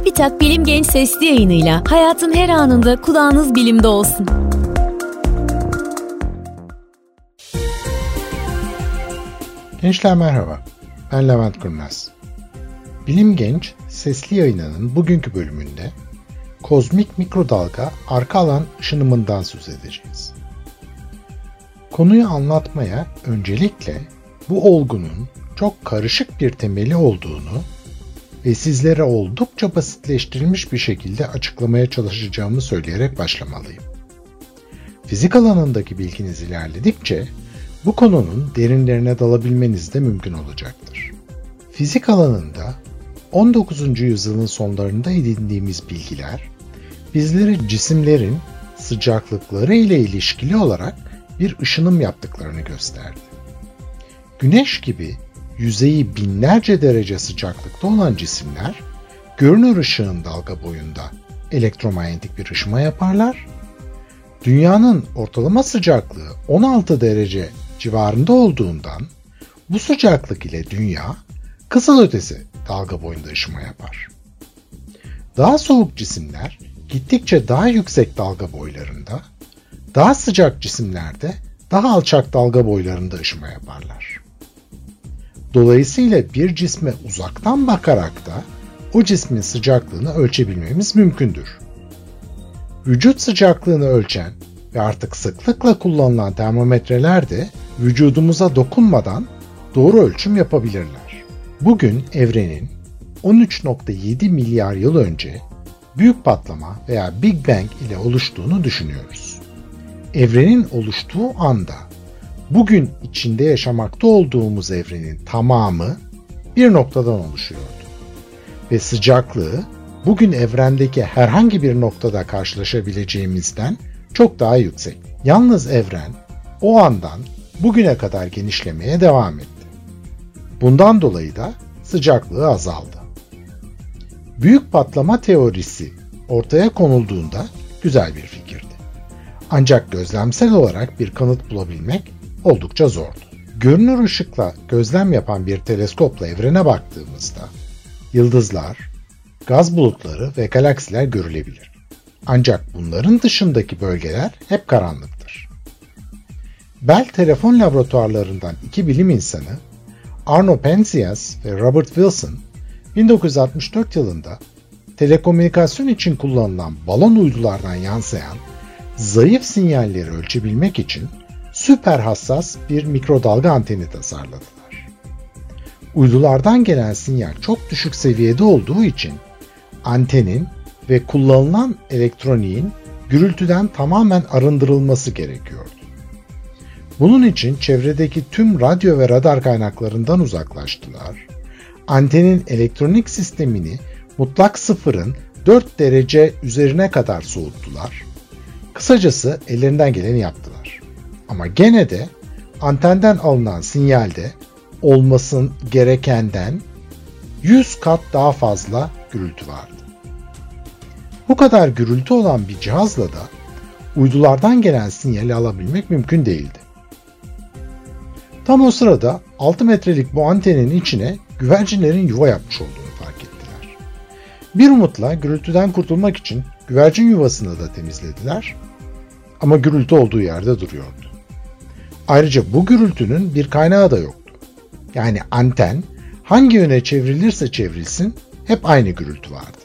TÜBİTAK Bilim Genç Sesli yayınıyla hayatın her anında kulağınız bilimde olsun. Gençler merhaba, ben Levent Kurnaz. Bilim Genç Sesli yayınının bugünkü bölümünde kozmik mikrodalga arka alan ışınımından söz edeceğiz. Konuyu anlatmaya öncelikle bu olgunun çok karışık bir temeli olduğunu ve sizlere oldukça basitleştirilmiş bir şekilde açıklamaya çalışacağımı söyleyerek başlamalıyım. Fizik alanındaki bilginiz ilerledikçe bu konunun derinlerine dalabilmeniz de mümkün olacaktır. Fizik alanında 19. yüzyılın sonlarında edindiğimiz bilgiler bizlere cisimlerin sıcaklıkları ile ilişkili olarak bir ışınım yaptıklarını gösterdi. Güneş gibi yüzeyi binlerce derece sıcaklıkta olan cisimler görünür ışığın dalga boyunda elektromanyetik bir ışıma yaparlar. Dünyanın ortalama sıcaklığı 16 derece civarında olduğundan bu sıcaklık ile dünya kızılötesi dalga boyunda ışıma yapar. Daha soğuk cisimler gittikçe daha yüksek dalga boylarında, daha sıcak cisimlerde daha alçak dalga boylarında ışıma yaparlar. Dolayısıyla bir cisme uzaktan bakarak da o cismin sıcaklığını ölçebilmemiz mümkündür. Vücut sıcaklığını ölçen ve artık sıklıkla kullanılan termometreler de vücudumuza dokunmadan doğru ölçüm yapabilirler. Bugün evrenin 13.7 milyar yıl önce büyük patlama veya Big Bang ile oluştuğunu düşünüyoruz. Evrenin oluştuğu anda bugün içinde yaşamakta olduğumuz evrenin tamamı bir noktadan oluşuyordu. Ve sıcaklığı bugün evrendeki herhangi bir noktada karşılaşabileceğimizden çok daha yüksek. Yalnız evren o andan bugüne kadar genişlemeye devam etti. Bundan dolayı da sıcaklığı azaldı. Büyük patlama teorisi ortaya konulduğunda güzel bir fikirdi. Ancak gözlemsel olarak bir kanıt bulabilmek oldukça zordu. Görünür ışıkla gözlem yapan bir teleskopla evrene baktığımızda yıldızlar, gaz bulutları ve galaksiler görülebilir. Ancak bunların dışındaki bölgeler hep karanlıktır. Bell telefon laboratuvarlarından iki bilim insanı Arno Penzias ve Robert Wilson 1964 yılında telekomünikasyon için kullanılan balon uydulardan yansıyan zayıf sinyalleri ölçebilmek için süper hassas bir mikrodalga anteni tasarladılar. Uydulardan gelen sinyal çok düşük seviyede olduğu için antenin ve kullanılan elektroniğin gürültüden tamamen arındırılması gerekiyordu. Bunun için çevredeki tüm radyo ve radar kaynaklarından uzaklaştılar. Antenin elektronik sistemini mutlak sıfırın 4 derece üzerine kadar soğuttular. Kısacası ellerinden geleni yaptılar. Ama gene de antenden alınan sinyalde olmasın gerekenden 100 kat daha fazla gürültü vardı. Bu kadar gürültü olan bir cihazla da uydulardan gelen sinyali alabilmek mümkün değildi. Tam o sırada 6 metrelik bu antenin içine güvercinlerin yuva yapmış olduğunu fark ettiler. Bir umutla gürültüden kurtulmak için güvercin yuvasını da temizlediler ama gürültü olduğu yerde duruyordu. Ayrıca bu gürültünün bir kaynağı da yoktu. Yani anten hangi yöne çevrilirse çevrilsin hep aynı gürültü vardı.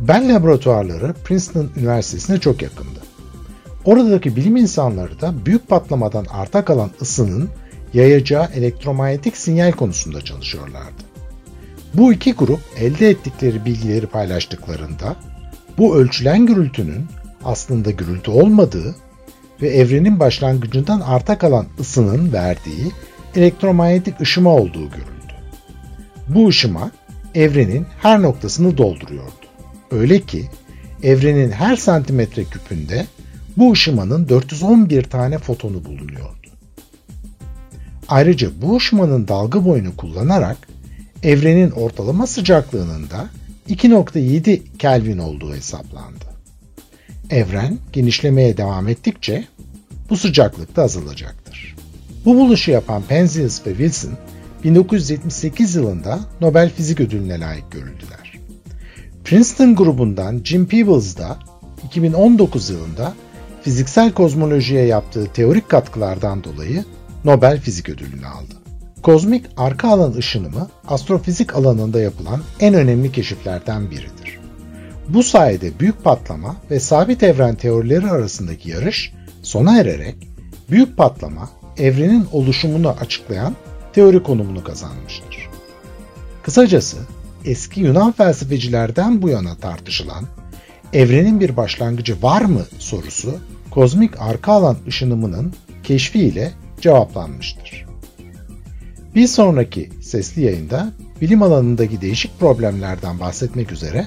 Bell laboratuvarları Princeton Üniversitesi'ne çok yakındı. Oradaki bilim insanları da büyük patlamadan arta kalan ısının yayacağı elektromanyetik sinyal konusunda çalışıyorlardı. Bu iki grup elde ettikleri bilgileri paylaştıklarında bu ölçülen gürültünün aslında gürültü olmadığı ve evrenin başlangıcından arta kalan ısının verdiği elektromanyetik ışıma olduğu görüldü. Bu ışıma evrenin her noktasını dolduruyordu. Öyle ki evrenin her santimetre küpünde bu ışımanın 411 tane fotonu bulunuyordu. Ayrıca bu ışımanın dalga boyunu kullanarak evrenin ortalama sıcaklığının da 2.7 Kelvin olduğu hesaplandı. Evren genişlemeye devam ettikçe bu sıcaklık da azalacaktır. Bu buluşu yapan Penzias ve Wilson 1978 yılında Nobel Fizik Ödülü'ne layık görüldüler. Princeton grubundan Jim Peebles da 2019 yılında fiziksel kozmolojiye yaptığı teorik katkılardan dolayı Nobel Fizik Ödülünü aldı. Kozmik arka alan ışınımı astrofizik alanında yapılan en önemli keşiflerden biridir. Bu sayede büyük patlama ve sabit evren teorileri arasındaki yarış sona ererek büyük patlama evrenin oluşumunu açıklayan teori konumunu kazanmıştır. Kısacası eski Yunan felsefecilerden bu yana tartışılan evrenin bir başlangıcı var mı sorusu kozmik arka alan ışınımının keşfiyle cevaplanmıştır. Bir sonraki sesli yayında bilim alanındaki değişik problemlerden bahsetmek üzere,